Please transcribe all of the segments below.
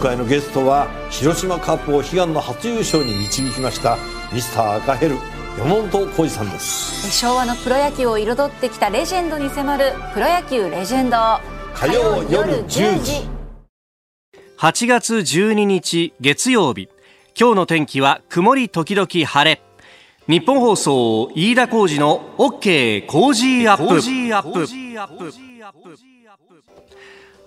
回のゲストは広島カップを悲願の初優勝に導きましたミスター赤ヘル山本浩二さんです。昭和のプロ野球を彩ってきたレジェンドに迫る「プロ野球レジェンド」火曜夜10時。8月12日月曜日。今日の天気は曇り時々晴れ。日本放送飯田浩二の OK 工事アップ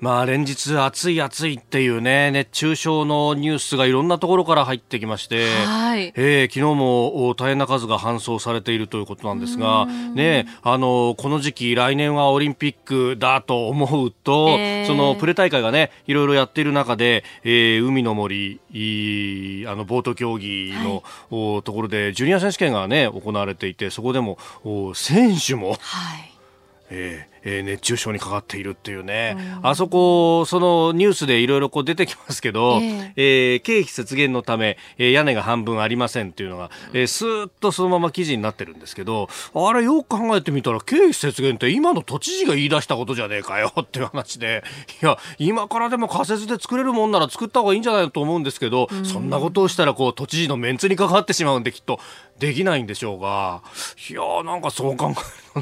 まあ連日暑い暑いっていうね熱中症のニュースがいろんなところから入ってきまして、はい。えー、昨日も大変な数が搬送されているということなんですが、ね、あのこの時期来年はオリンピックだと思うと、えー、そのプレ大会がねいろいろやっている中で、えー、海の森いあのボート競技の、はい、ところでジュニア選手権がね行われていてそこでも選手も、はいえーえー、熱中症にかかっているっていうね、うん、あそこ、そのニュースでいろいろこう出てきますけど、えー、えー、経費節減のため、えー、屋根が半分ありませんっていうのが、えー、スーッとそのまま記事になってるんですけど、あれよく考えてみたら、経費節減って今の都知事が言い出したことじゃねえかよっていう話で、いや、今からでも仮設で作れるもんなら作った方がいいんじゃないのと思うんですけど、うん、そんなことをしたら、こう、都知事のメンツに関わってしまうんで、きっと、できないんでしょうが、いやなんかそう考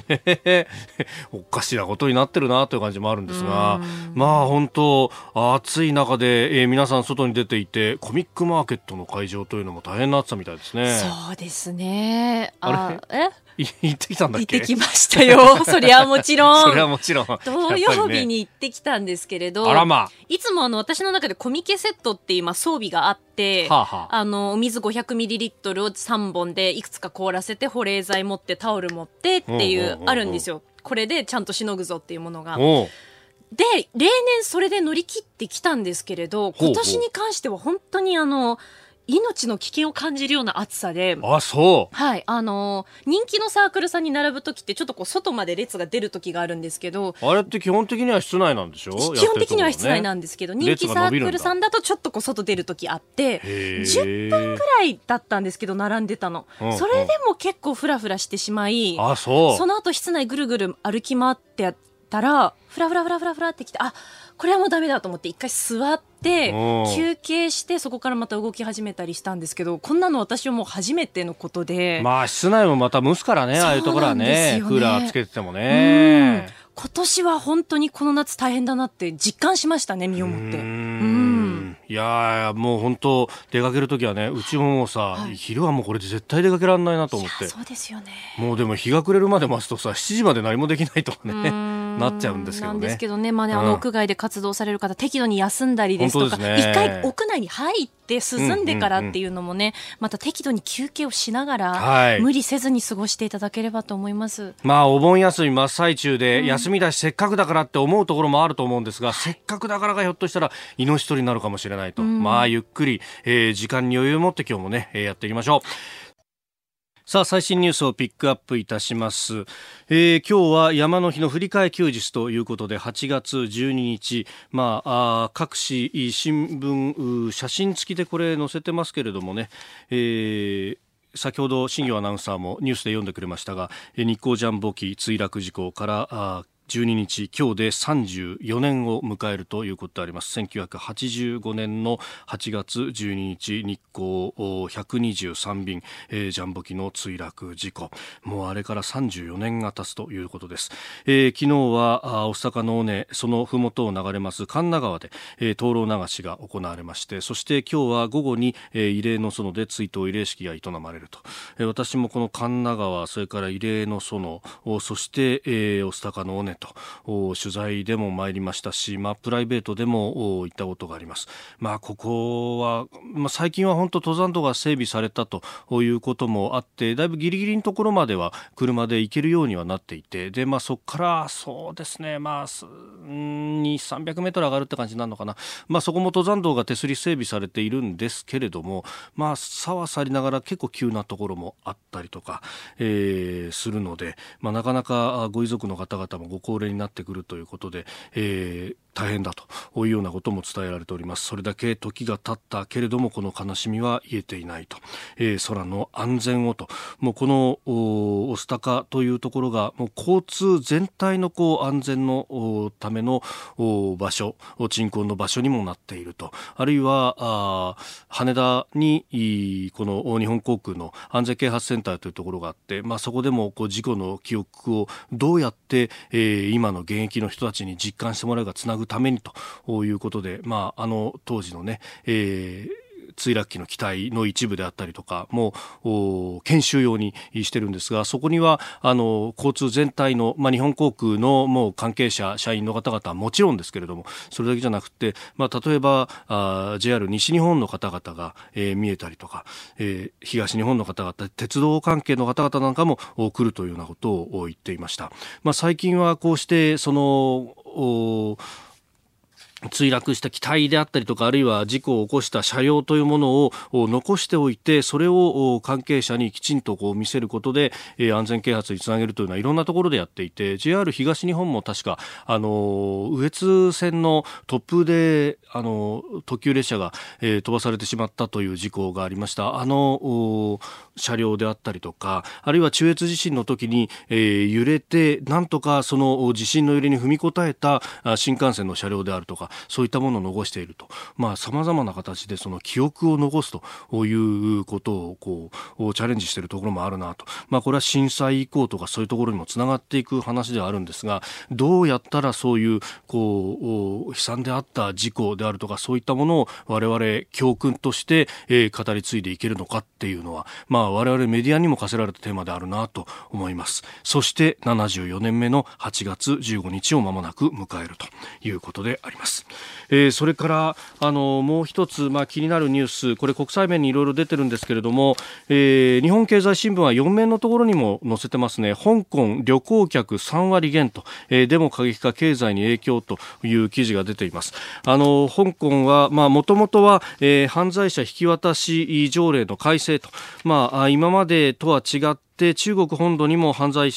えるとね、おかしなことになってるなという感じもあるんですが、まあ本当、暑い中で、えー、皆さん外に出ていて、コミックマーケットの会場というのも大変な暑さみたいですね。そうですね。あれ？え？行ってきたんだっけ？行ってきましたよ。そりゃもちろん。それはもちろん。土曜日に行ってきたんですけれど、ね、あらまあ、いつもあの私の中でコミケセットっていうまあ装備があって、はあはあ、あのお水 500ml を3本でいくつか凍らせて保冷剤持ってタオル持ってっていうあるんですよ。これでちゃんとしのぐぞっていうものが。で、例年それで乗り切ってきたんですけれど、今年に関しては本当にあの、命の危険を感じるような暑さで。あ、そう。はい。あのー、人気のサークルさんに並ぶ時ってちょっとこう外まで列が出る時があるんですけど。あれって基本的には室内なんでしょ？基本的には室内なんですけど、人気サークルさんだとちょっとこう外出る時あって、10分ぐらいだったんですけど、並んでたの。うんうん、それでも結構フラフラしてしまい、あ、そう。その後室内ぐるぐる歩き回ってたら、フラフラフラフラフラってきて、あ、これはもうダメだと思って一回座って休憩してそこからまた動き始めたりしたんですけどこんなの私はもう初めてのことで。まあ室内もまた蒸すからねああいうところはね、ね、クーラーつけててもね。今年は本当にこの夏大変だなって実感しましたね身をもって。うん。いやもう本当出かける時はねうちももうさ、はい、昼はもうこれで絶対出かけられないなと思って。そうですよね。もうでも日が暮れるまで待つとさ7時まで何もできないとかねなっちゃうんですけどね。なんですけどね、まあね、あの屋外で活動される方、適度に休んだりですとか、一、ね、回屋内に入って涼んでからっていうのもね、また適度に休憩をしながら、はい、無理せずに過ごしていただければと思います。まあ、お盆休み真っ最中で、休みだし、せっかくだからって思うところもあると思うんですが、せっかくだからがひょっとしたら命取りになるかもしれないと。まあ、ゆっくり、えー、時間に余裕を持って今日もね、やっていきましょう。さあ最新ニュースをピックアップいたします、えー、今日は山の日の振り替え休日ということで8月12日、まあ、あ各紙新聞写真付きでこれ載せてますけれどもね、えー先ほど新業アナウンサーもニュースで読んでくれましたが日光ジャンボ機墜落事故から12日今日で34年を迎えるということであります。1985年の8月12日日光123便、えー、ジャンボ機の墜落事故。もうあれから34年が経つということです、えー、昨日は御坂の尾根その麓を流れます神奈川で、えー、灯籠流しが行われましてそして今日は午後に、えー、慰霊の園で追悼慰霊式が営まれると、えー、私もこの神奈川それから慰霊の園そして、えー、御坂の尾根と取材でも参りましたし、まあ、プライベートでも行ったことがあります。まあ、ここは、まあ、最近は本当登山道が整備されたということもあって、だいぶギリギリのところまでは車で行けるようにはなっていて、で、まあ、そこからそうですね、まあ、2、300メートル上がるって感じなのかな。まあ、そこも登山道が手すり整備されているんですけれども、まあ、さはさりながら結構急なところもあったりとか、えー、するので、まあ、なかなかご遺族の方々もご高齢になってくるということで、えー大変だというようなことも伝えられております。それだけ時が経ったけれどもこの悲しみは癒えていないと、えー、空の安全をと。もうこの御巣鷹というところがもう交通全体のこう安全のための場所鎮魂の場所にもなっているとあるいはあ羽田にこの日本航空の安全啓発センターというところがあって、まあ、そこでもこう事故の記憶をどうやって、えー、今の現役の人たちに実感してもらうかつなぐためにということで、まあ、あの当時のね、えー墜落機の機体の一部であったりとかも研修用にしてるんですがそこにはあの交通全体の、まあ、日本航空のもう関係者社員の方々はもちろんですけれどもそれだけじゃなくて、まあ、例えばあ JR 西日本の方々が、えー、見えたりとか、えー、東日本の方々鉄道関係の方々なんかも来るというようなことを言っていました。まあ、最近はこうしてその墜落した機体であったりとかあるいは事故を起こした車両というものを残しておいてそれを関係者にきちんとこう見せることで安全啓発につなげるというのはいろんなところでやっていて JR 東日本も確かあの羽越線の突風であの特急列車が、飛ばされてしまったという事故がありました。あの車両であったりとかあるいは中越地震の時に、揺れてなんとかその地震の揺れに踏み応えた新幹線の車両であるとかそういったものを残していると。さまざ、まな形でその記憶を残すということをこうチャレンジしているところもあるなと、まあ、これは震災以降とかそういうところにもつながっていく話ではあるんですがどうやったらそういうこう悲惨であった事故であるとかそういったものを我々教訓として、え、語り継いでいけるのかっていうのは、まあ、我々メディアにも課せられたテーマであるなと思います。そして74年目の8月15日を間もなく迎えるということであります。えー、それからあのもう一つ、まあ、気になるニュース。これ国際面にいろいろ出てるんですけれども、えー、日本経済新聞は4面のところにも載せてますね。香港旅行客3割減と、えー、デモ過激化経済に影響という記事が出ています。あの香港はもともとは、えー、犯罪者引き渡し条例の改正と、まあ、今までとは違ってって中国本土にも犯罪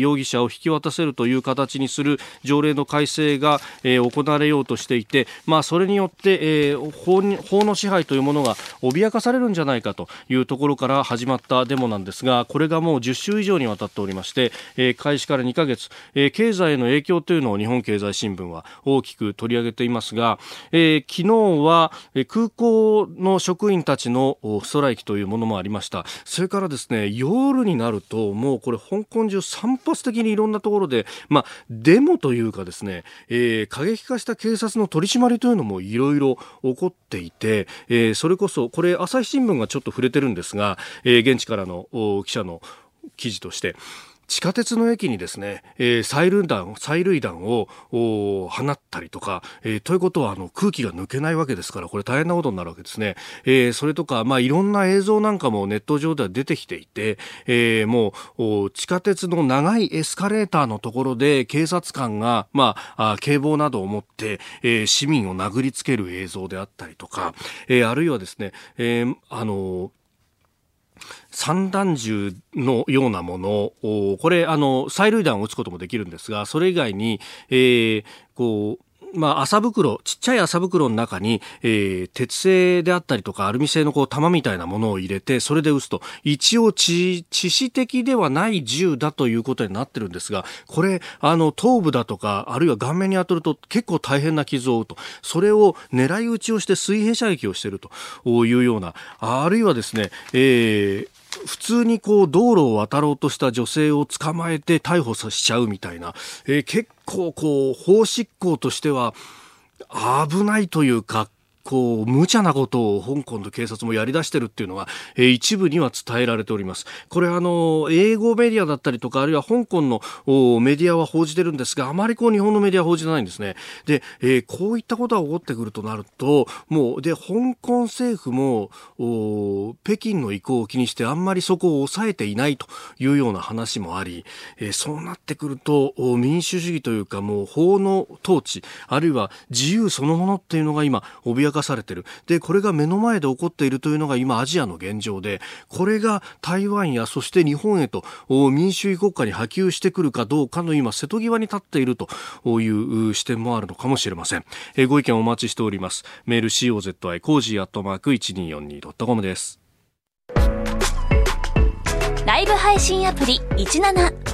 容疑者を引き渡せるという形にする条例の改正が、え、行われようとしていて、まあ、それによって、え、法の支配というものが脅かされるんじゃないかというところから始まったデモなんですがこれがもう10週以上にわたっておりまして、え、開始から2ヶ月、え、経済への影響というのを日本経済新聞は大きく取り上げていますが、え、昨日は空港の職員たちのストライキというものもありました。それからですね夜にになるともうこれ香港中散発的にいろんなところで、まあ、デモというかですね、えー、過激化した警察の取り締まりというのもいろいろ起こっていて、えー、それこそこれ朝日新聞がちょっと触れてるんですが、えー、現地からの記者の記事として。地下鉄の駅にですね、えー、催涙弾、催涙弾を放ったりとか、えー、ということはあの空気が抜けないわけですから、これ大変なことになるわけですね。えー、それとか、まあいろんな映像なんかもネット上では出てきていて、えー、もう地下鉄の長いエスカレーターのところで警察官が、まあ、警棒などを持って、えー、市民を殴りつける映像であったりとか、えー、あるいはですね、えー、あの散弾銃のようなものを、これ、あの、催涙弾を撃つこともできるんですが、それ以外に、えー、こう、まあ、麻袋、ちっちゃい麻袋の中に、えー、鉄製であったりとか、アルミ製のこう、弾みたいなものを入れて、それで撃つと、一応致、死的ではない銃だということになってるんですが、これ、あの、頭部だとか、あるいは顔面に当たると結構大変な傷を負うと、それを狙い撃ちをして水平射撃をしているというような、あるいはですね、えー、普通にこう道路を渡ろうとした女性を捕まえて逮捕させちゃうみたいな、えー、結構こう法執行としては危ないというかこう、無茶なことを香港の警察もやり出してるっていうのが、えー、一部には伝えられております。これあの、英語メディアだったりとか、あるいは香港のメディアは報じてるんですが、あまりこう日本のメディアは報じてないんですね。で、えー、こういったことが起こってくるとなると、もう、で、香港政府も、北京の意向を気にしてあんまりそこを抑えていないというような話もあり、えー、そうなってくると、民主主義というかもう法の統治、あるいは自由そのものっていうのが今、脅かされてる。でこれが目の前で起こっているというのが今アジアの現状でこれが台湾やそして日本へと民主主義国家に波及してくるかどうかの今瀬戸際に立っているという視点もあるのかもしれません、えー、ご意見お待ちしております。メール COZY コージーアットマーク 1242.com です。ライブ配信アプリ17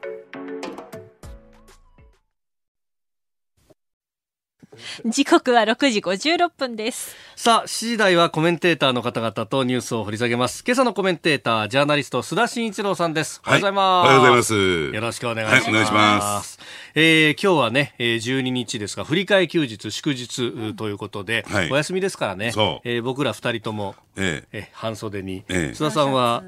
時刻は6時56分です。さあ、7時台はコメンテーターの方々とニュースを掘り下げます。今朝のコメンテーター、ジャーナリスト、須田慎一郎さんです。おはようございます。おはようございます。よろしくお願いします。はい、お願いします。えー、今日はね、えー、12日ですが、振り替え休日、祝日ということで、はい、お休みですからね、えー、僕ら二人とも、ええ半袖に、ええ、須田さんは、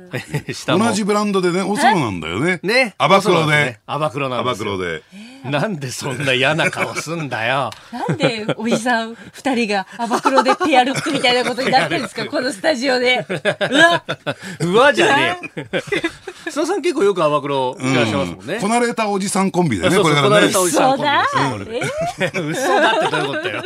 下も同じブランドでね、おそろなんだよね。ね。アバクロで。アバクロなんですアバクロで。なんでそんな嫌な顔すんだよ。なんでおじさん二人がアバクロでペアルックみたいなことになってるんですか、このスタジオで。うわうわじゃねえ。須田さん結構よくアバクロいらっしゃいますもんね。こなれたおじさんコンビでね、これからね。嘘だ。嘘だってどういうことよ。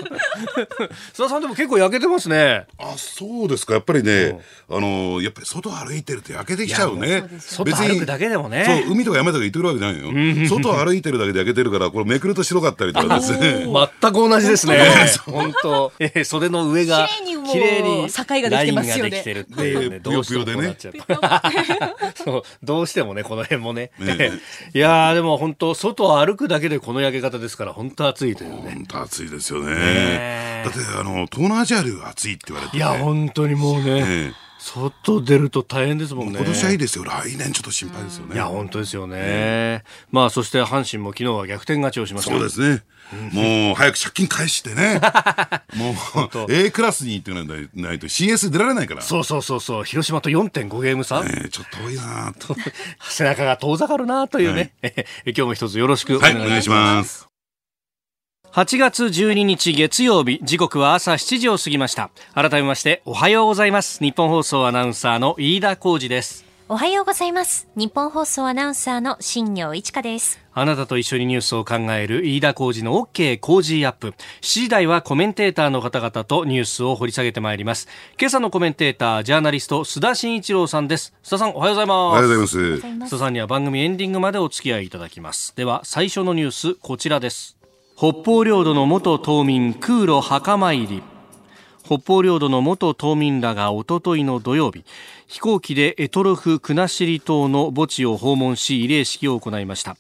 須田さんでも結構焼けてますね。あ、そうですか。やっぱりね、あのやっぱり外歩いてると焼けてきちゃうね。外歩くだけでもね。そう、海とか山とか行ってるわけじゃないよ。外歩いてるだけで焼けてるから、これめくると白かったりとかですね。全く同じですね。本当。え、袖の上が綺麗に境ができてますよね。てるっていうね。どうしてもね。そう、どうしてもね、この辺もね。いやでも本当外を歩くだけでこの焼け方ですから、本当暑いというね。本当暑いですよね。だってあの東南アジアより暑いって言われて。いや本当にもうね。外出ると大変ですもんね。今年はいいですよ。来年ちょっと心配ですよね。いや、本当ですよね。まあ、そして阪神も昨日は逆転勝ちをしました。そうですね。もう、早く借金返してね。もう、A クラスに行ってないと CS 出られないから。そうそうそうそう。広島と4.5ゲーム差。ねちょっと遠いなと。背中が遠ざかるなというね。はい、今日も一つよろしくお願いします。はい、お願いします。8月12日月曜日時刻は朝7時を過ぎました。改めましておはようございます。日本放送アナウンサーの飯田浩二です。おはようございます。日本放送アナウンサーの新業一華です。あなたと一緒にニュースを考える飯田浩二の OK 工事アップ。7時台はコメンテーターの方々とニュースを掘り下げてまいります。今朝のコメンテータージャーナリスト須田慎一郎さんです。須田さんおはようございます。おはようございます。須田さんには番組エンディングまでお付き合いいただきます。では最初のニュースこちらです北方領土の元島民空路墓参り。北方領土の元島民らがおとといの土曜日飛行機で択捉国後島の墓地を訪問し慰霊式を行いました。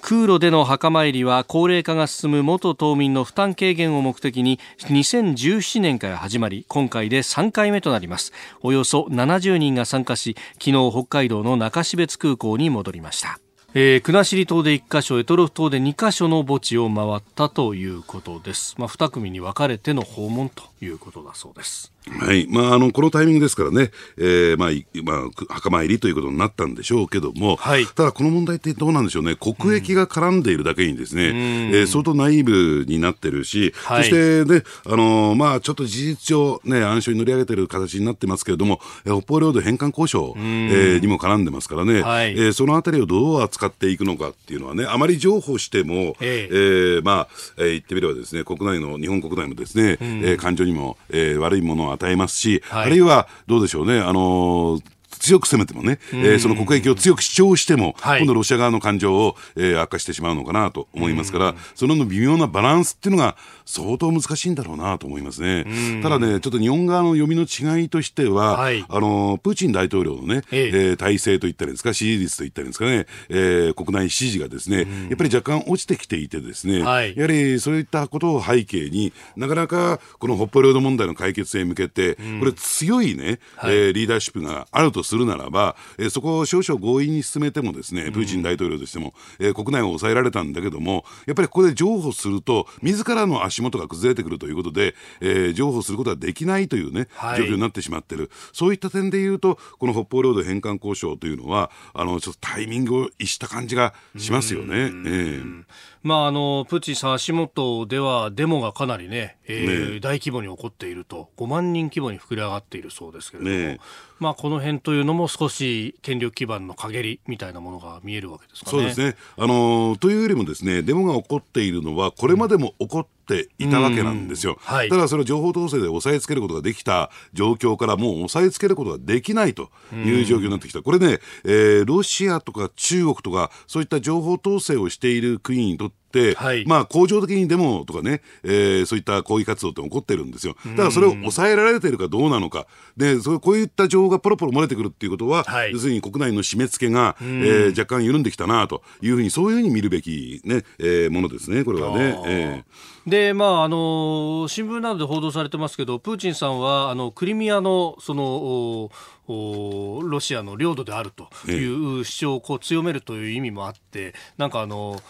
空路での墓参りは高齢化が進む元島民の負担軽減を目的に2017年から始まり今回で3回目となります。およそ70人が参加し昨日北海道の中標津空港に戻りました。えー、国後島で1カ所、択捉島で2カ所の墓地を回ったということです。まあ、2組に分かれての訪問ということだそうです。はい。まあ、あの、このタイミングですからね、えー、まあ、まあ、墓参りということになったんでしょうけども、はい、ただこの問題ってどうなんでしょうね、国益が絡んでいるだけにですね、うん、えー、相当ナイーブになってるし、はい、そしてね、あのー、まあ、ちょっと事実上、ね、暗礁に乗り上げてる形になってますけれども、えー、北方領土返還交渉、うん、えー、にも絡んでますからね、はい、えー、そのあたりをどう扱っていくのかっていうのはね、あまり譲歩しても、えー、えー、まあ、えー、言ってみればですね、国内の、日本国内のですね、うん、えー、感情にも、えー、悪いものを与えますし、はい、あるいはどうでしょうね、あのー強く攻めてもね、えー、その国益を強く主張しても、はい、今度ロシア側の感情を、えー、悪化してしまうのかなと思いますから、その微妙なバランスっていうのが相当難しいんだろうなと思いますね。ただね、ちょっと日本側の読みの違いとしては、はい、あの、プーチン大統領のね、ええ。ー、体制といったらいいんですか、支持率といったらいいんですかね、えー、国内支持がですね、やっぱり若干落ちてきていてですね、はい、やはりそういったことを背景になかなかこの北方領土問題の解決へ向けて、これ強いね、はい、えー、リーダーシップがあるとするならば、えー、そこを少々強引に進めてもですね、プーチン大統領としても、えー、国内を抑えられたんだけども、やっぱりここで譲歩すると、自らの足元が崩れてくるということで、えー、譲歩することはできないというね、はい、状況になってしまってる。そういった点で言うと、この北方領土返還交渉というのは、あの、ちょっとタイミングを逸した感じがしますよね。えーまあ、あのプーチンさん足元ではデモがかなりね、えー、ね、大規模に起こっていると。5万人規模に膨れ上がっているそうですけれども、ね、まあ、この辺というのも少し権力基盤の陰りみたいなものが見えるわけですかね。そうですねあのというよりもですねデモが起こっているのはこれまでも起こっていたわけなんですよ。はい、ただそれを情報統制で押さえつけることができた状況からもう押さえつけることができないという状況になってきた。これね、えー、ロシアとか中国とかそういった情報統制をしている国にとって、はい、まあ、恒常的にデモとかね、えー、そういった抗議活動って起こってるんですよ。だからそれを抑えられてるかどうなのか。で、そこういった情報がポロポロ漏れてくるっていうことは、はい、要するに国内の締め付けが、えー、若干緩んできたなというふうに、そういうふうに見るべきね、えー、ものですね、これはね。えー、で、まあ、あの、新聞などで報道されてますけど、プーチンさんは、あの、クリミアの、その、ロシアの領土であるという主張をこう強めるという意味もあって、なんかあの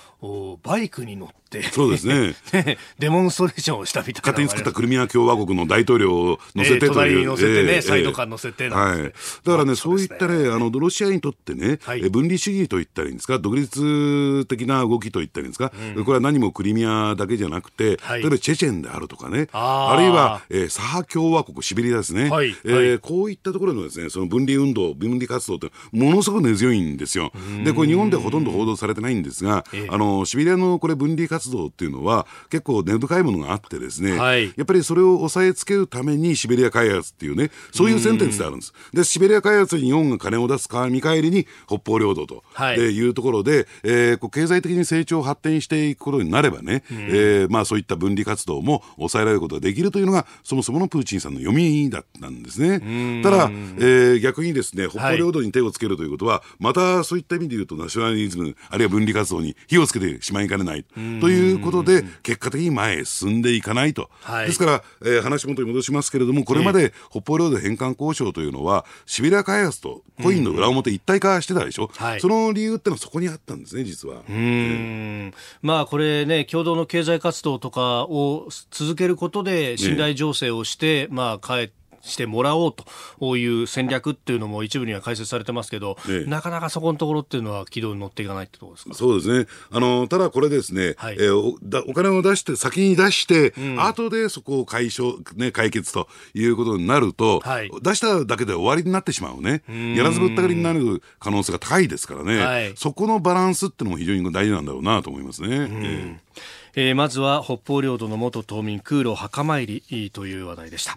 バイクに乗って、そうですね。デモンストレーションをしたみたいな。勝手に作ったクリミア共和国の大統領を乗せてという。乗せてね、えー、サイドカー乗せてはい。だからね、そういったね、あの、ロシアにとってね、はい、分離主義と言ったらいいんですか、独立的な動きと言ったらいいんですか、うん、これは何もクリミアだけじゃなくて、はい、例えばチェチェンであるとかね、あるいは、えー、サハ共和国、シベリアですね、はい、えー、こういったところのですね、その分離運動、分離活動って、ものすごく根強いんですよ。で、これ日本ではほとんど報道されてないんですが、あの、シベリアのこれ分離活動っていうのは、結構根深いものがあってですね、はい、やっぱりそれを抑えつけるためにシベリア開発っていうね、そういうセンテンスであるんです。で、シベリア開発に日本が金を出す見返りに北方領土と、はい、いうところで、えー、こう経済的に成長発展していくことになればね、えー、まあそういった分離活動も抑えられることができるというのが、そもそものプーチンさんの読みだったんですね。ただ、えー、逆にですね、北方領土に手をつけるということは、はい、またそういった意味で言うと、ナショナリズム、あるいは分離活動に火をつけてしまいかねないと。いうことで、結果的に前へ進んでいかないと。はい、ですから、えー、話元に戻しますけれども、これまで北方領土返還交渉というのは、シベリア開発とコインの裏表一体化してたでしょ、はい、その理由ってのはそこにあったんですね、実は。うん、まあ、これね、共同の経済活動とかを続けることで、信頼醸成をして、ね、まあ、帰ってしてもらおうという戦略っていうのも一部には解説されてますけど、ね、なかなかそこのところっていうのは軌道に乗っていかないってところですか？そうですね。あのただこれですね、はい、えー、おだお金を出して先に出して、うん、後でそこを解消、ね、解決ということになると、はい、出しただけで終わりになってしまうね。やらずぶったりになる可能性が高いですからね、はい、そこのバランスっていうのも非常に大事なんだろうなと思いますね。えーえー、まずは北方領土の元島民空路墓参りという話題でした。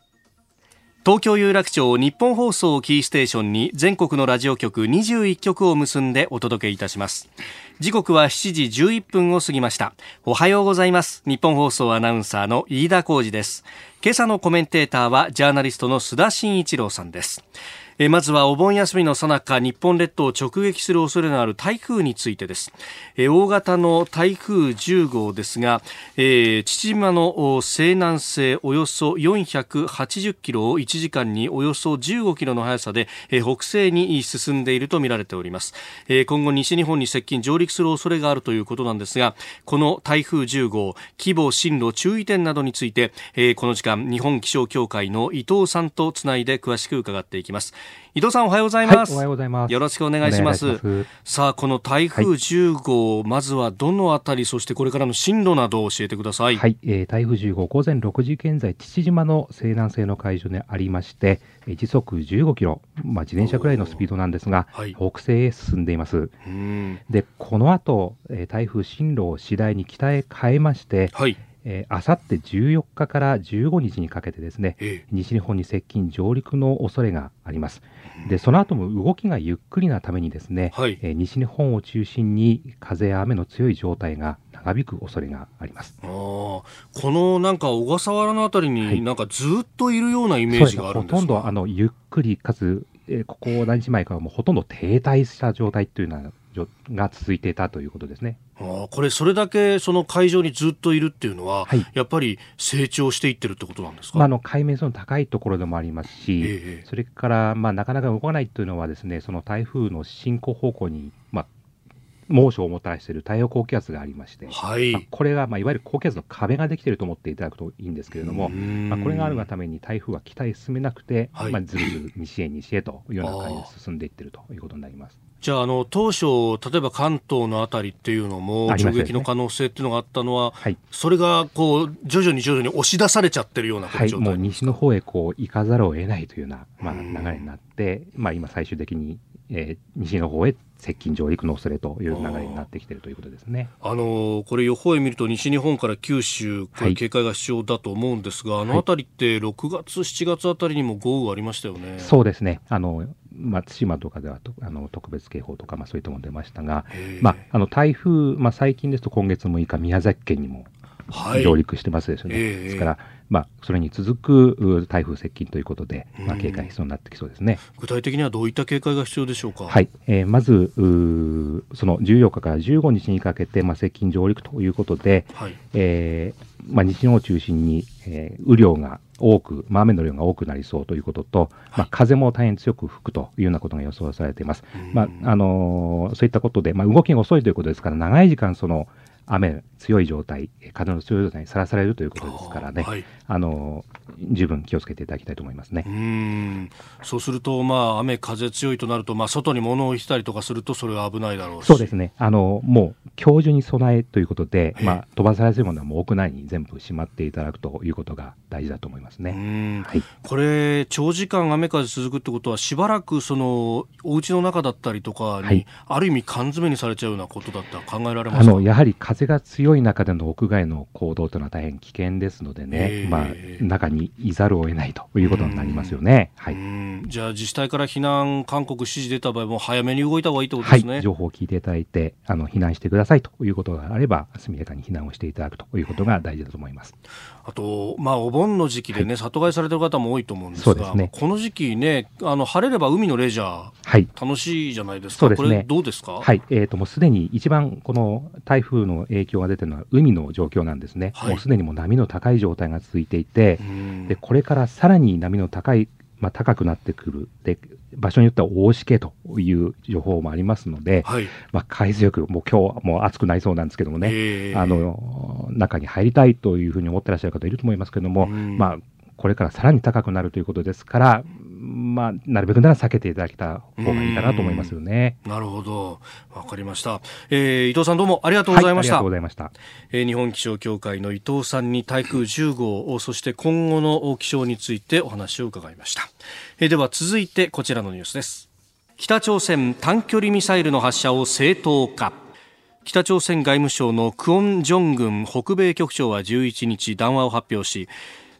東京有楽町日本放送キーステーションに全国のラジオ局21局を結んでお届けいたします。時刻は7時11分を過ぎました。おはようございます。日本放送アナウンサーの飯田浩二です。今朝のコメンテーターはジャーナリストの須田慎一郎さんです。えまずはお盆休みの最中日本列島を直撃する恐れのある台風についてです、え大型の台風10号ですが、えー、父島の西南西およそ480キロを1時間におよそ15キロの速さで、え、北西に進んでいるとみられております、え、今後西日本に接近上陸する恐れがあるということなんですがこの台風10号規模進路注意点などについて、え、この時間日本気象協会の伊藤さんとつないで詳しく伺っていきます。伊藤さんおはようございます、はい、おはようございます。よろしくお願いします。さあこの台風10号、はい、まずはどのあたりそしてこれからの進路などを教えてください。はい、えー、台風10号午前6時現在父島の西南西の海上にありまして、えー、時速15キロまあ自転車くらいのスピードなんですが、はい、北西へ進んでいます。でこの後、えー、台風進路を次第に北へ変えましてはいあさって14日から15日にかけてですね、ええ、西日本に接近上陸の恐れがあります。でその後も動きがゆっくりなためにですね、はい、え西日本を中心に風や雨の強い状態が長引く恐れがあります。あこのなんか小笠原のあたりに、なんかずっといるようなイメージがあるんですか、ほとんどあのゆっくりかつ、えここ何日前かはもうほとんど停滞した状態というのはが続いていたということですね。あこれ、それだけその海上にずっといるっていうのは、はい、やっぱり成長していってるってことなんですか、まあ、あの海面の高いところでもありますし、ええ、それから、まあ、なかなか動かないというのはですね、その台風の進行方向に、まあ、猛暑をもたらしている太平洋高気圧がありまして、はい。まあ、これが、まあ、いわゆる高気圧の壁ができていると思っていただくといいんですけれども、まあ、これがあるがために台風は北へ進めなくて、はい、まあ、ずるずる西へ西へというような感じで進んでいっているということになります。じゃあ、あの当初、例えば関東のあたりっていうのも、直撃の可能性っていうのがあったのは、はい、それがこう徐々に徐々に押し出されちゃってるようなはい、もう西の方へこう行かざるを得ないというような、まあ、流れになって、まあ、今、最終的に、えー、西の方へ接近上陸の恐れという流れになってきているということですね。あのこれ予報円見ると西日本から九州これ警戒が必要だと思うんですが、はい、あの辺りって6月7月あたりにも豪雨ありましたよね。そうですね。あの松島とかではあの特別警報とか、まあ、そういったもの出ましたが、まあ、あの台風、まあ、最近ですと今月6日、宮崎県にも上陸してますですよね。はい、ですから、まあ、それに続く台風接近ということで、まあ、警戒が必要になってきそうですね。具体的にはどういった警戒が必要でしょうか？はい、えー、まずその14日から15日にかけて、まあ、接近上陸ということで、はい、えー、まあ、西日本を中心に、えー、雨量が多く、まあ、雨の量が多くなりそうということと、まあ、風も大変強く吹くというようなことが予想されています。まああのー、そういったことで、まあ、動きが遅いということですから、長い時間その雨強い状態、風の強い状態にさらされるということですからね、はい、あの十分気をつけていただきたいと思いますね。うん。そうすると、まあ、雨、風強いとなると、まあ、外に物を置いたりとかすると、それは危ないだろうそうですね、あのもう今日中に備えということで、まあ、飛ばされやすいものはもう屋内に全部しまっていただくということが大事だと思いますね、はい、これ、長時間雨風続くってことは、しばらくそのお家の中だったりとかに、はい、ある意味、缶詰にされちゃうようなことだったら考えられますあのやはり風が強い中での屋外の行動というのは大変危険ですのでね、まあ、中にいざるを得ないということになりますよね。はい、じゃあ、自治体から避難勧告指示出た場合も、早めに動いた方がいいということですね、はい、情報を聞いていただいてあの、避難してくださいということがあれば、速やかに避難をしていただくということが大事だと思います。あと、まあ、お盆の時期でね、はい、里帰りされてる方も多いと思うんですが、すね、この時期ね、あの晴れれば海のレジャー、はい、楽しいじゃないですか、すね、どうですか、はい。えーと、もうすでに一番この台風の影響が出てるのは海の状況なんですね、はい、もうすでにもう波の高い状態が続いていて、でこれからさらに波の高いまあ、高くなってくる。で場所によっては大しけという情報もありますので、はい、まあ、海水浴、もう今日もう暑くなりそうなんですけどもね、あの中に入りたいというふうに思ってらっしゃる方いると思いますけれども、まあ、これからさらに高くなるということですから、まあ、なるべくなら避けていただきた方がいいかなと思いますよね。なるほど。わかりました。えー、伊藤さんどうもありがとうございました。はい、ありがとうございました。えー、日本気象協会の伊藤さんに台風10号、そして今後の気象についてお話を伺いました。えー、では続いてこちらのニュースです。北朝鮮短距離ミサイルの発射を正当化。北朝鮮外務省のクオン・ジョングン北米局長は11日談話を発表し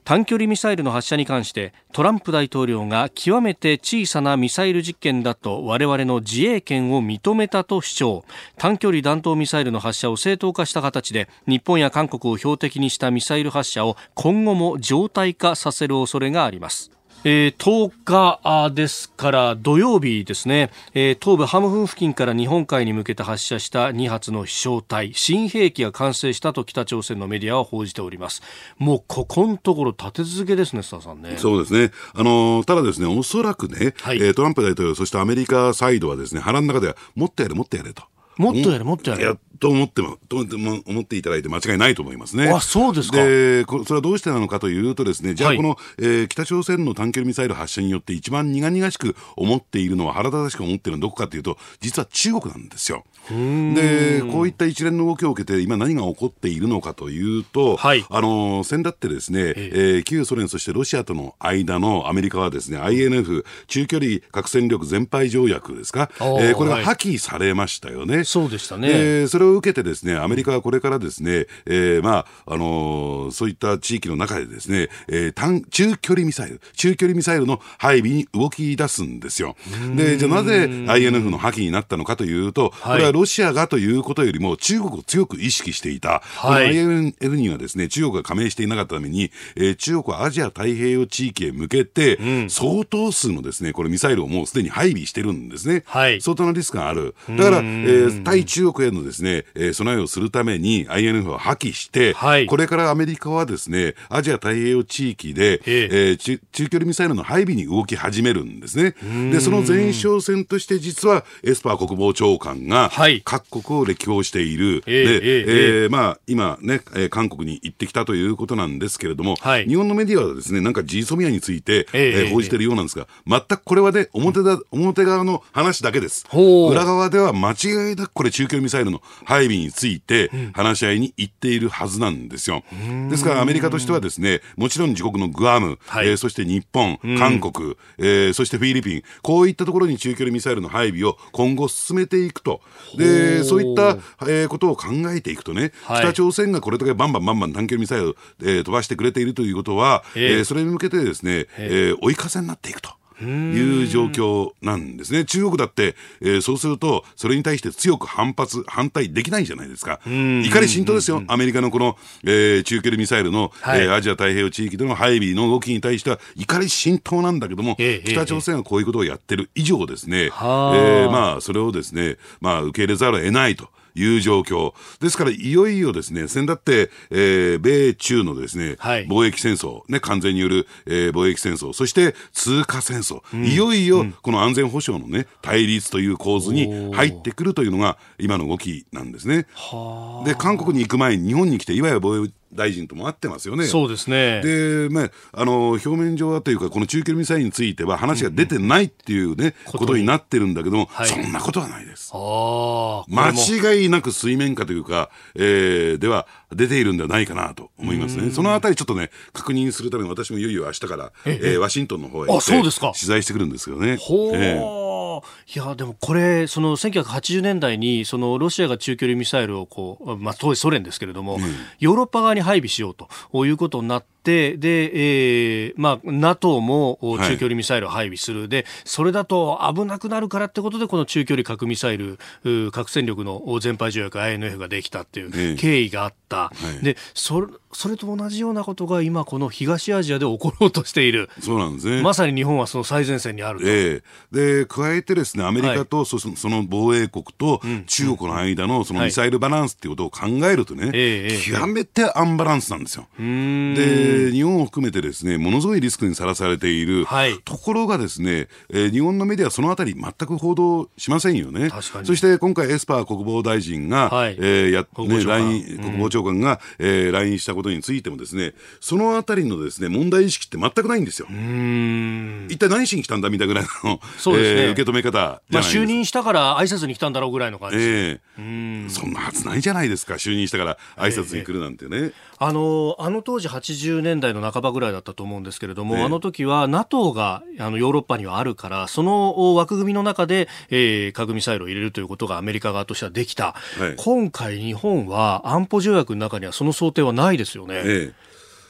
短距離ミサイルの発射に関してトランプ大統領が極めて小さなミサイル実験だと我々の自衛権を認めたと主張。短距離弾頭ミサイルの発射を正当化した形で日本や韓国を標的にしたミサイル発射を今後も常態化させる恐れがあります。えー、10日ですから土曜日ですね、えー、東部ハムフン付近から日本海に向けて発射した2発の飛翔体。新兵器が完成したと北朝鮮のメディアは報じております。もうここのところ立て続けですね須田さんね。そうですね。あのただですねおそらくね、はい、えー、トランプ大統領そしてアメリカサイドはですね腹の中ではもっとやれもっとやれと。もっとやれもっとやれと思っても、と思っていただいて間違いないと思いますね。あ、そうですか。で、それはどうしてなのかというとですね、じゃあこの、はい、えー、北朝鮮の短距離ミサイル発射によって一番苦々しく思っているのは、腹立たしく思っているのはどこかというと、実は中国なんですよ。で、こういった一連の動きを受けて、今何が起こっているのかというと、はい、あの、先だってですね、ええー、旧ソ連そしてロシアとの間のアメリカはですね、INF、中距離核戦力全廃条約ですか、えー、これが破棄されましたよね。はい、そうでしたね。えー、それを受けてですね、アメリカはこれからですね、えー、まあ、あのー、そういった地域の中でですね、えー、短、中距離ミサイル、中距離ミサイルの配備に動き出すんですよ。で、じゃあなぜ INF の破棄になったのかというと、これはロシアがということよりも中国を強く意識していた、はい、INF にはですね、中国が加盟していなかったために、えー、中国はアジア太平洋地域へ向けて、相当数のですね、これミサイルをもうすでに配備してるんですね。はい、相当なリスクがある。だから、えー、対中国へのですね、えー、備えをするために INF を破棄して、はい、これからアメリカはですね、アジア太平洋地域で、えー、中中距離ミサイルの配備に動き始めるんですね。で、その前哨戦として実はエスパー国防長官が各国を歴訪している。えー、で、えー、まあ今ね、韓国に行ってきたということなんですけれども、はい、日本のメディアはですね、なんか G ソミアについて、えー、報じてるようなんですが、全くこれはね、表だ、表側の話だけです。裏側では間違いなくこれ中距離ミサイルの配備について話し合いに行っているはずなんですよ。ですからアメリカとしてはですね、もちろん自国のグアム、はい、えー、そして日本、韓国、えー、そしてフィリピン、こういったところに中距離ミサイルの配備を今後進めていくと。で、そういった、えー、ことを考えていくとね、はい、北朝鮮がこれだけバンバンバンバン短距離ミサイルを、えー、飛ばしてくれているということは、えー、えー、それに向けてですね、えー、追い風になっていくと。いう状況なんですね。中国だって、えー、そうすると、それに対して強く反発、反対できないじゃないですか。怒り浸透ですよ。アメリカのこの、えー、中距離ミサイルの、はい、えー、アジア太平洋地域での配備の動きに対しては、怒り浸透なんだけども、北朝鮮がこういうことをやってる以上ですね、えー、まあ、それをですね、まあ、受け入れざるを得ないと。いう状況。ですから、いよいよですね、先だって、えー、米中のですね、はい、貿易戦争、ね、完全による、えー、貿易戦争、そして通貨戦争、うん、いよいよこの安全保障のね、対立という構図に入ってくるというのが今の動きなんですね。で、韓国に行く前に日本に来て、いわゆる貿易大臣とも会ってますよね。そうですね。で、まあ、あの、表面上はというか、この中距離ミサイルについては話が出てないっていうね、うん、ことになってるんだけども、はい、そんなことはないです。間違いなく水面下というか、えー、では出ているんではないかなと思いますね。そのあたりちょっとね、確認するために私もいよいよ明日から、ええー、ワシントンの方へ行って取材してくるんですよね。ほー。えーいやでもこれ、その1980年代にそのロシアが中距離ミサイルをこう、まあ、当時ソ連ですけれども、うん、ヨーロッパ側に配備しようということになって、で、えーまあ、NATO も中距離ミサイルを配備する、はい、でそれだと危なくなるからってことで、この中距離核ミサイル、核戦力の全廃条約 INF ができたっていう経緯があった。はい、でそそれと同じようなことが今、この東アジアで起ころうとしている、そうなんですね。まさに日本はその最前線にあると。えー、で加えてですねアメリカとそその防衛国と中国の間のそのミサイルバランスっていうことを考えるとね、極めてアンバランスなんですよ。で日本を含めてですねものすごいリスクにさらされている、はい、ところがですね、えー、日本のメディアはそのあたり全く報道しませんよね。そして今回エスパー国防大臣が、はい。えーやね、来国防長官が、えー、来日したことについてもですねそのあたりのですね問題意識って全くないんですよ。一体何しに来たんだみたいなぐらいの、そうですね、えー、受け止め方まあ、就任したから挨拶に来たんだろうぐらいの感じ、えー、そんなはずないじゃないですか。就任したから挨拶に来るなんてね、えー、あのあの当時80年代の半ばぐらいだったと思うんですけれども、えー、あの時は NATO があのヨーロッパにはあるからその枠組みの中で、えー、核ミサイルを入れるということがアメリカ側としてはできた、はい、今回日本は安保条約の中にはその想定はないですよね。えー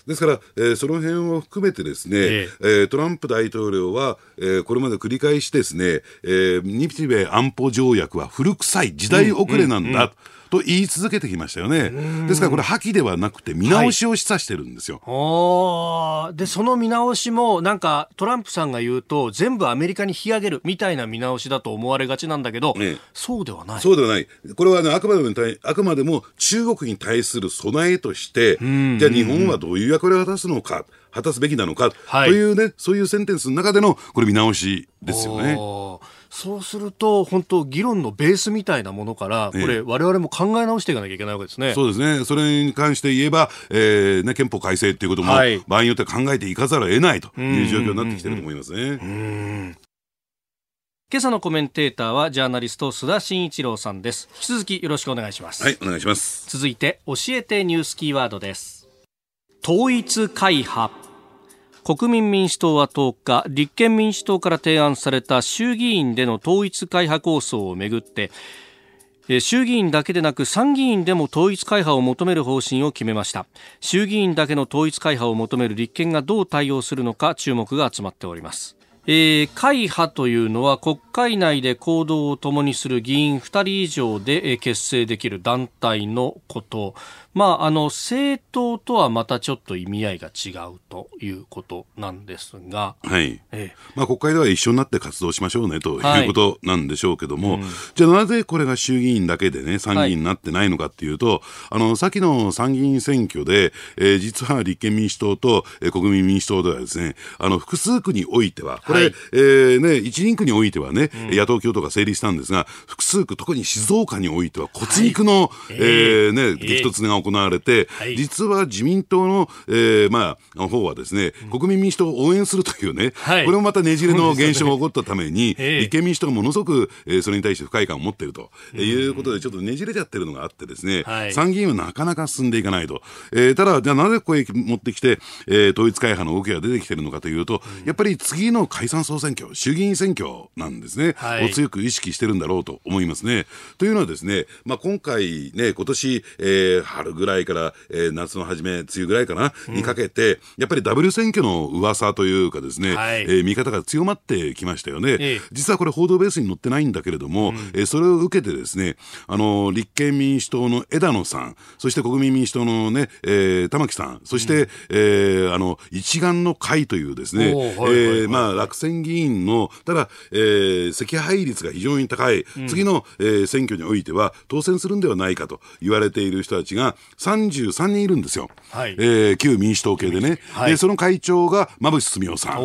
ですから、えー、その辺を含めてですね、えー、えー、トランプ大統領は、えー、これまで繰り返しですね、えー、日米安保条約は古臭い時代遅れなんだ。と言い続けてきましたよね。ですからこれ破棄ではなくて見直しを示唆してるんですよ。はい、で、その見直しもなんかトランプさんが言うと全部アメリカに引き上げるみたいな見直しだと思われがちなんだけど、ね、そうではない。そうではない。これは、ね、あくまでもあくまでも中国に対する備えとして、じゃあ日本はどういう役割を果たすのか。果たすべきなのか、はい、というね、そういうセンテンスの中でのこれ見直しですよね。そうすると、本当、議論のベースみたいなものから、これ、われわれも考え直していかなきゃいけないわけですね。そうですね。それに関して言えば、えー、ね、憲法改正っていうことも、はい、場合によっては考えていかざるを得ないという状況になってきてると思いますね。今朝のコメンテーターはジャーナリスト須田慎一郎さんです。引き続きよろしくお願いします。はいお願いします。続いて教えてニュースキーワードです。統一会派国民民主党は10日立憲民主党から提案された衆議院での統一会派構想をめぐって衆議院だけでなく参議院でも統一会派を求める方針を決めました衆議院だけの統一会派を求める立憲がどう対応するのか注目が集まっておりますえー、会派というのは国会内で行動を共にする議員2人以上で結成できる団体のこと。まあ、あの、政党とはまたちょっと意味合いが違うということなんですが。はい。ええ、まあ、国会では一緒になって活動しましょうねということなんでしょうけども、はいうん、じゃあなぜこれが衆議院だけでね、参議院になってないのかっていうと、はい、あの、先の参議院選挙で、えー、実は立憲民主党と、えー、国民民主党ではですね、あの、複数区においては、これ、はい、えー、ね、一人区においてはね、うん、野党共闘が成立したんですが、複数区、特に静岡においては骨肉の、はい、えー、ね、激突が行われて、はい、実は自民党の、えー、まあ、方はですね、国民民主党を応援するというね、はい、これもまたねじれの現象が起こったために、立憲民主党がものすごく、えー、それに対して不快感を持っていると、えいうことで、ちょっとねじれちゃってるのがあってですね、はい、参議院はなかなか進んでいかないと。えー、ただ、じゃあなぜここへ持ってきて、えー、統一会派の動きが出てきてるのかというと、やっぱり次の解散総選挙、衆議院選挙なんですね、はい、を強く意識してるんだろうと思いますね。というのはですね、まあ、今回ね、今年、えー、春ぐらいから、えー、夏の初め、梅雨ぐらいかな、うん、にかけて、やっぱりダブル選挙の噂というかですね、はい、えー、見方が強まってきましたよね。ええ、実はこれ報道ベースに載ってないんだけれども、うん、えー、それを受けてですね、あの、立憲民主党の枝野さん、そして国民民主党のね、えー、玉木さん、そして、うん、えー、あの、一丸の会というですね、えー、まあ、落選議員の、ただ、えー、惜敗率が非常に高い、うん、次の、えー、選挙においては当選するんではないかと言われている人たちが33人いるんですよ。はい、えー、旧民主党系でね、はい、でその会長が馬淵澄夫さん。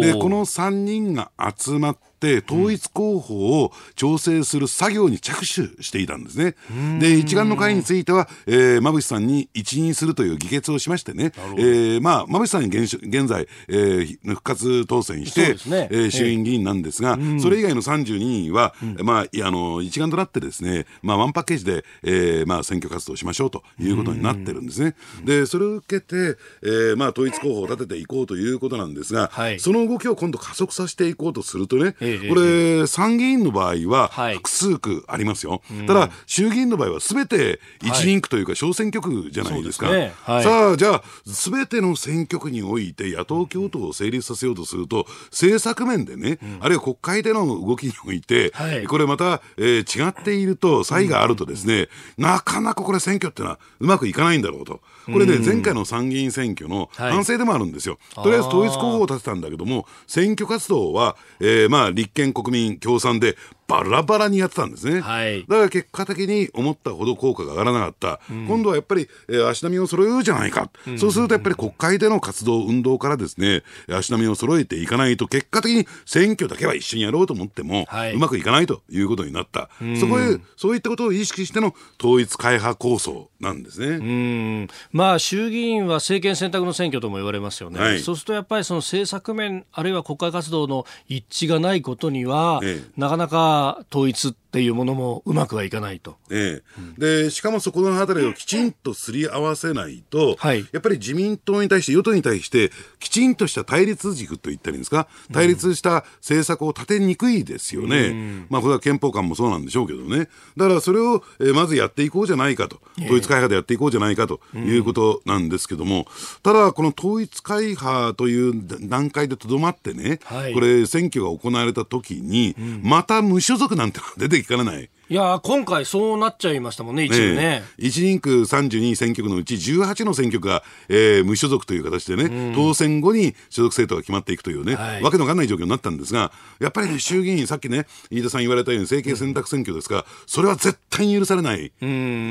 でこの3人が集まってって統一候補を調整する作業に着手していたんですね。で一丸の会については、えー、馬淵さんに一任するという議決をしましてね、えー、まあ馬淵さんに現現在、えー、復活当選して、ね。えー、衆院議員なんですが、えー、それ以外の32人は、うん、まああの一丸となってですね、まあワンパッケージで、えー、まあ選挙活動しましょうということになってるんですね。でそれを受けて、えー、まあ統一候補を立てていこうということなんですが、はい、その動きを今度加速させていこうとするとね、えーこれ、参議院の場合は複数区ありますよ、はい、ただ、衆議院の場合はすべて一人区というか小選挙区じゃないですか。はいね。はい、さあ、じゃあ、すべての選挙区において野党共闘を成立させようとすると、政策面でね、うん、あるいは国会での動きにおいて、これまた、えー、違っていると、差異があるとですね、うん、なかなかこれ選挙ってのはうまくいかないんだろうと。これね、前回の参議院選挙の反省でもあるんですよ。とりあえず統一候補を立てたんだけども、選挙活動は、えー、まあ、立憲国民共産でバラバラにやってたんですね、はい、だから結果的に思ったほど効果が上がらなかった、うん、今度はやっぱり、えー、足並みを揃えようじゃないか、うん、そうするとやっぱり国会での活動、運動からですね足並みを揃えていかないと、結果的に選挙だけは一緒にやろうと思っても、はい、うまくいかないということになった、うん、そこへそういったことを意識しての統一会派構想なんですね。うん。まあ、衆議院は政権選択の選挙とも言われますよね、はい、そうするとやっぱりその政策面、あるいは国会活動の一致がないことには、ええ、なかなか統一っていうものもうまくはいかないと。ええ、うん、でしかもそこのあたりをきちんとすり合わせないと、はい、やっぱり自民党に対して、与党に対して、きちんとした対立軸と言ったらいいんですか、対立した政策を立てにくいですよね。うん、まあ、これは憲法観もそうなんでしょうけどね。だからそれを、えー、まずやっていこうじゃないかと、統一会派でやっていこうじゃないかということなんですけども、ただ、この統一会派という段階でとどまってね、はい、これ、選挙が行われた時に、また無所属なんて出てきかねない。いや今回そうなっちゃいましたもんね、一部ね。1人区32選挙区のうち18の選挙区が、えー、無所属という形でね、当選後に所属政党が決まっていくというね、はい、わけのわかんない状況になったんですが、やっぱりね、衆議院、さっきね、飯田さん言われたように政権選択選挙ですが、それは絶対に許されない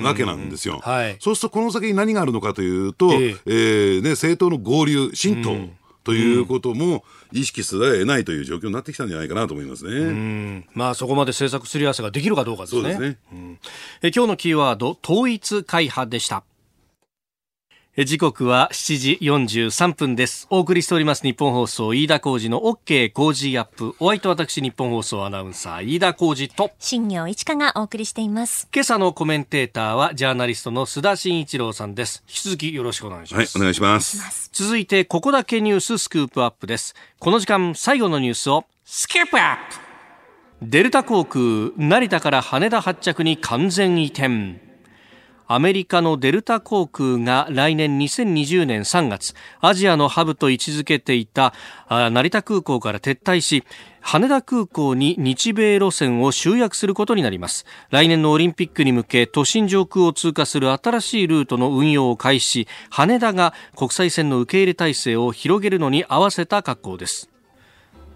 わけなんですよ。はい、そうすると、この先に何があるのかというと、えー、えー、ね、政党の合流、新党。ということも意識すら得ないという状況になってきたんじゃないかなと思いますね。まあそこまで政策すり合わせができるかどうかですね。そうですね。え今日のキーワード統一会派でした。時刻は7時43分です。お送りしております日本放送飯田浩二の OK 工事アップ。お相手私日本放送アナウンサー飯田浩二と新業一華がお送りしています。今朝のコメンテーターはジャーナリストの須田慎一郎さんです。引き続きよろしくお願いします。はい、お願いします。続いてここだけニューススクープアップです。この時間最後のニュースをスキープアップデルタ航空成田から羽田発着に完全移転。アメリカのデルタ航空が来年2020年3月アジアのハブと位置づけていた成田空港から撤退し羽田空港に日米路線を集約することになります。来年のオリンピックに向け都心上空を通過する新しいルートの運用を開始羽田が国際線の受け入れ体制を広げるのに合わせた格好です。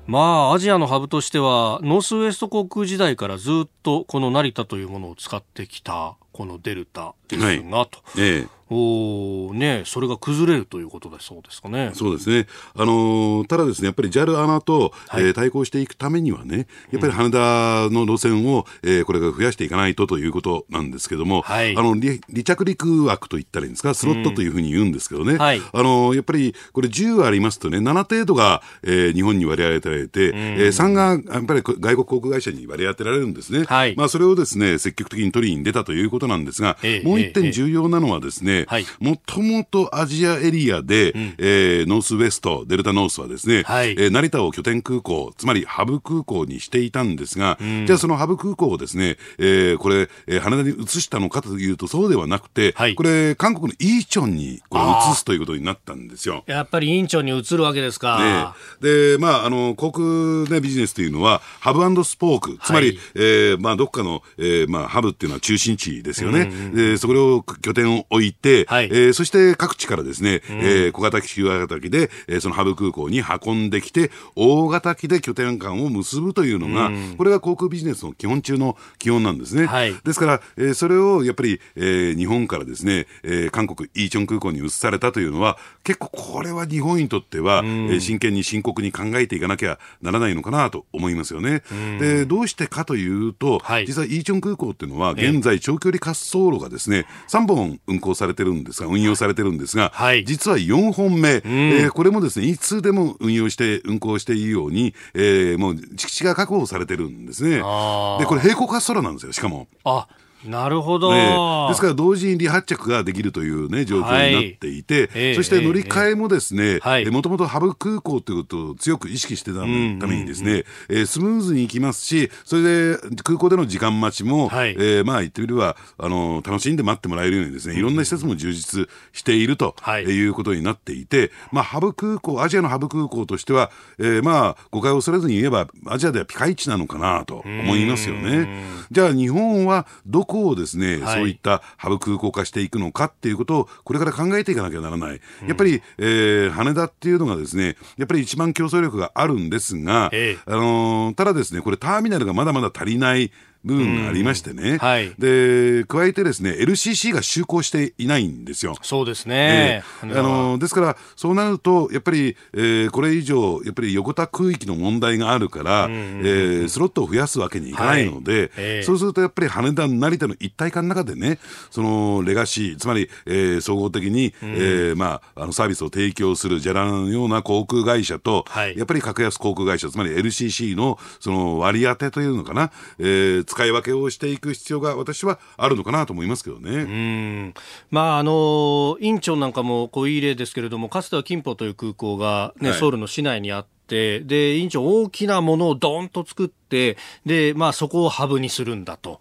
まあ、アジアのハブとしては、ノースウエスト航空時代からずっとこの成田というものを使ってきた、このデルタですが、はい、と。ええおね、それが崩れるということだそうですかね。そうですね。あのー、ただですね、やっぱり JAL アナと、はい、えー、対抗していくためにはね、やっぱり羽田の路線を、うん、えー、これが増やしていかないとということなんですけども、はい、あの離、離着陸枠といったらいいんですか、スロットというふうに言うんですけどね、うん。はい、あのー、やっぱりこれ10ありますとね、7程度が、えー、日本に割り当てられて、うん、えー、3がやっぱり外国航空会社に割り当てられるんですね。はい、まあ、それをですね、積極的に取りに出たということなんですが、えー、もう一点重要なのはですね、はい、もともとアジアエリアで、うん、えー、ノースウェスト、デルタノースはですね、はい、えー、成田を拠点空港、つまりハブ空港にしていたんですが、うん、じゃあそのハブ空港をですね、えー、これ、えー、羽田に移したのかというとそうではなくて、はい、これ、韓国のインチョンにこれ移すということになったんですよ。やっぱりインチョンに移るわけですか。ね、で、まあ、あの、航空、ね、ビジネスというのは、ハブスポーク、つまり、はい、えー、まあ、どっかの、えー、まあ、ハブっていうのは中心地ですよね。うん、で、それを拠点を置いて、はい、えー、そして各地からですね、うん、えー、小型機、中型機で、えー、そのハブ空港に運んできて、大型機で拠点間を結ぶというのが、うん、これが航空ビジネスの基本中の基本なんですね。はい、ですから、えー、それをやっぱり、えー、日本からですね、えー、韓国イーチョン空港に移されたというのは、結構これは日本にとっては、うん、えー、真剣に深刻に考えていかなきゃならないのかなと思いますよね。うん、で、どうしてかというと、はい、実はイーチョン空港っていうのは、現在長距離滑走路がですね、3本運行されてるんですが、運用されてるんですが、はい、実は4本目、うん、えー、これもですね、いつでも運用して、運行していいように、えー、もう敷地が確保されてるんですね。で、これ平行滑走路なんですよ、しかも。あなるほど、ね、ですから同時に離発着ができるという、ね、状況になっていて、はい、そして乗り換えもですね、もともとハブ空港ということを強く意識してたためにですね、えー、スムーズに行きますし、それで空港での時間待ちも、はい、えー、まあ言ってみればあの、楽しんで待ってもらえるようにですね、いろんな施設も充実していると、はい、いうことになっていて、まあ、ハブ空港、アジアのハブ空港としては、えー、まあ、誤解を恐れずに言えば、アジアではピカイチなのかなと思いますよね。じゃあ、日本はどこをですね、はい、そういったハブ空港化していくのかっていうことを、これから考えていかなきゃならない。やっぱり、えー、羽田っていうのがですね、やっぱり一番競争力があるんですが、あのー、ただですね、これターミナルがまだまだ足りない部分がありましてね、はい、で加えてですね LCC が就航していないんですよ。そうですね、えー、あのですからそうなるとやっぱり、えー、これ以上やっぱり横田区域の問題があるから、うんえー、スロットを増やすわけにいかないので、はいえ。ー、そうするとやっぱり羽田成田の一体感の中でねそのレガシーつまり、えー、総合的に、うん、えー、まあ、あのサービスを提供するジャラのような航空会社と、はい、やっぱり格安航空会社つまり LCC のその割り当てというのかな、えー、使い分けをしていく必要が私はあるのかなと思いますけどね。うんまああのインチョンなんかもこういい例ですけれどもかつては金浦という空港がね、はい、ソウルの市内にあってで委員長大きなものをどんと作ってで、まあ、そこをハブにするんだと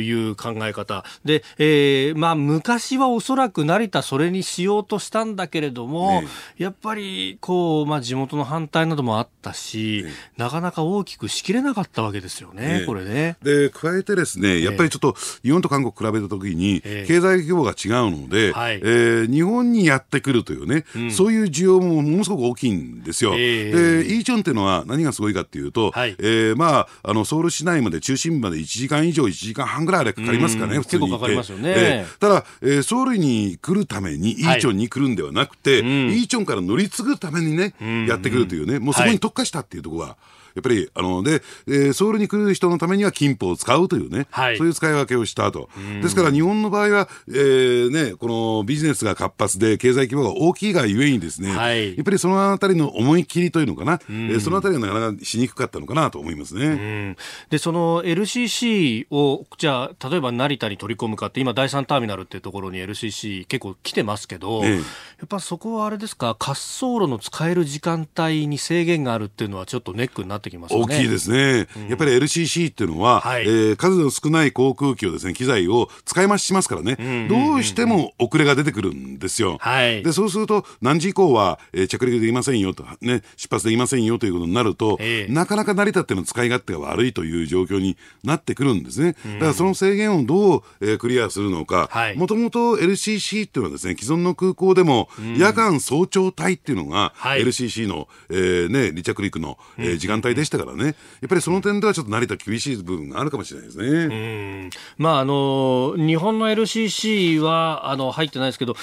いう考え方。で、えーまあ、昔はおそらく成田それにしようとしたんだけれども、やっぱりこう、まあ、地元の反対などもあったし、なかなか大きくしきれなかったわけですよね、これね。で加えてですねやっぱりちょっと日本と韓国比べたときに、経済規模が違うので、はい、えー、日本にやってくるというね、うん、そういう需要もものすごく大きいんですよ。えー、でイーチョンっていうのは何がすごいかっていうと、はい、えー、まあ、あのソウル市内まで中心部まで1時間以上1時間半ぐらいあれかかりますかね、うん、普通にかかりますよね、えー、ただ、えー、ソウルに来るためにイーチョンに来るん。ではなくて、はい、イーチョンから乗り継ぐためにね、やってくるというねもうそこに特化したっていうところは、やっぱり、あの、で、えー、ソウルに来る人のためには金庫を使うというね、はい、そういう使い分けをしたと。ですから日本の場合は、えー、ね、このビジネスが活発で経済規模が大きいがゆえにですね、はい、やっぱりそのあたりの思い切りというのかな、えー、そのあたりがなかなかしにくかったのかなと思いますね。で、その LCC を、じゃあ、例えば成田に取り込むかって、今第3ターミナルっていうところに LCC 結構来てますけど、ええ、やっぱそこはあれですか、滑走路の使える時間帯に制限があるっていうのはちょっとネックになってきますね。大きいですね、うん、やっぱり LCC っていうのは、はい、えー、数の少ない航空機をですね機材を使い回ししますからね、うんうんうんうん、どうしても遅れが出てくるんですよ。はい、でそうすると何時以降は、えー、着陸できませんよと、ね、出発できませんよということになると、えー、なかなか成田っていうのは使い勝手が悪いという状況になってくるんですね。だからその制限をどう、えー、クリアするのか、もともと LCC っていうのはですね既存の空港でも、夜間早朝帯っていうのが、はい、LCC の、えーね、離着陸の、えー、時間帯でしたからね、やっぱりその点ではちょっと成田厳しい部分があるかもしれないですね。まああの日本の LCC はあの入ってないですけど、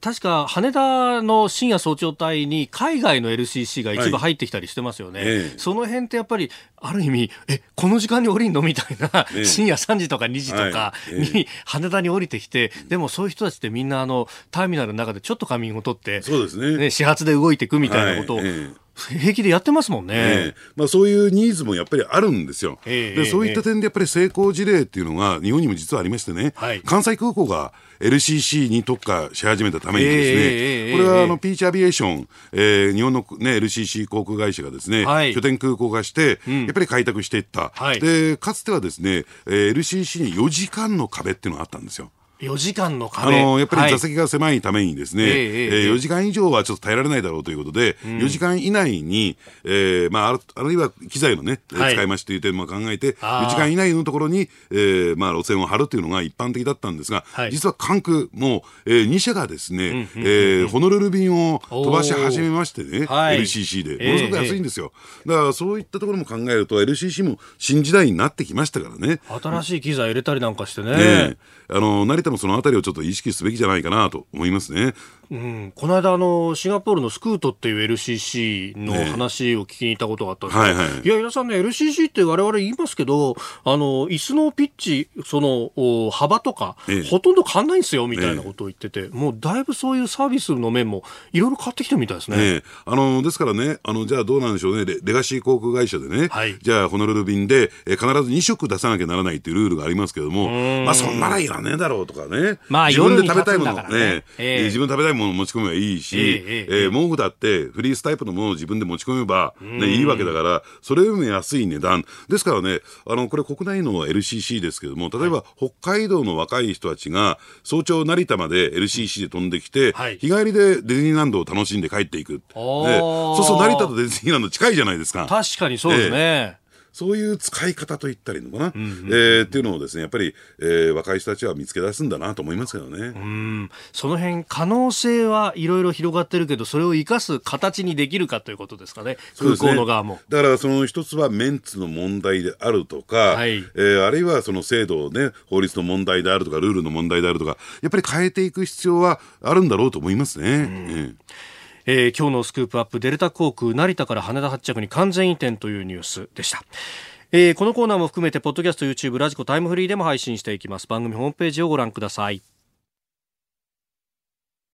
確か羽田の深夜早朝帯に海外の LCC が一部入ってきたりしてますよね。はいええ、その辺ってやっぱりある意味えこの時間に降りんの？みたいな、え、深夜3時とか2時とかに羽田に降りてきて、でもそういう人たちってみんなあのターミナルの中でちょっと仮眠を取って、そうですね。ね始発で動いていくみたいなことを。はい平気でやってますもんね、えー、まあ、そういうニーズもやっぱりあるんですよ、えー、でそういった点でやっぱり成功事例っていうのが日本にも実はありましてね、はい、関西空港が LCC に特化し始めたためにですね、えー、これはあのピーチアビエーション、えー、日本の、ね、LCC 航空会社がですね、はい、拠点空港化して、うん、やっぱり開拓していった、はい、でかつてはですね、えー、LCC に4時間の壁っていうのがあったんですよ。4時間の壁。あのやっぱり座席が狭いためにですね、はい、えー、えー、4時間以上はちょっと耐えられないだろうということで、うん、4時間以内に、えーまあ、あるいは機材のね、はい、使い回しという点も考えて、4時間以内のところに、えーまあ、路線を張るというのが一般的だったんですが、はい、実は関空も、えー、2社がですね、うん、えー、ホノルル便を飛ばし始めましてね、LCC で、ものすごく安いんですよ。だからそういったところも考えると、LCC も新時代になってきましたからね。新しい機材入れたりなんかしてね。ねあの成田もそのあたりをちょっと意識すべきじゃないかなと思いますね。うん、この間あの、シンガポールのスクートっていう LCC の話を聞きに行ったことがあったんですけど、ねはいはい、いや、皆さんね、LCC って我々言いますけど、あの、椅子のピッチ、その、幅とか、ええ、ほとんど変わんないんですよ、みたいなことを言ってて、え、もうだいぶそういうサービスの面もいろいろ変わってきてるみたいですね。あの、ですからね、あの、じゃあどうなんでしょうね、レレガシー航空会社でね、はい、じゃあホノルル便で、え必ず2食出さなきゃならないっていうルールがありますけども、まあそんならいらねえだろうとかね、まあ、自分で食べたいものね、ね自分で食べたいものを持ち込めばいいし、ええ毛布だってフリースタイプのものを自分で持ち込めば、ね、いいわけだから、それよりも安い値段。ですからね、あの、これ国内の LCC ですけども、例えば北海道の若い人たちが早朝成田まで LCC で飛んできて、はい、日帰りでディズニーランドを楽しんで帰っていく。でそうすると成田とディズニーランド近いじゃないですか。確かにそうですね。えーそういう使い方といったらいいのかな、うんうん、えー、っていうのをですね、やっぱり、えー、若い人たちは見つけ出すんだなと思いますけどね。うん。その辺、可能性はいろいろ広がってるけど、それを生かす形にできるかということですかね、空港の側も。ね、だからその一つはメンツの問題であるとか、はい、えー、あるいはその制度ね、法律の問題であるとか、ルールの問題であるとか、やっぱり変えていく必要はあるんだろうと思いますね。うん、うんえー、今日のスクープアップデルタ航空成田から羽田発着に完全移転というニュースでした。えー、このコーナーも含めてポッドキャスト YouTube ラジコタイムフリーでも配信していきます番組ホームページをご覧ください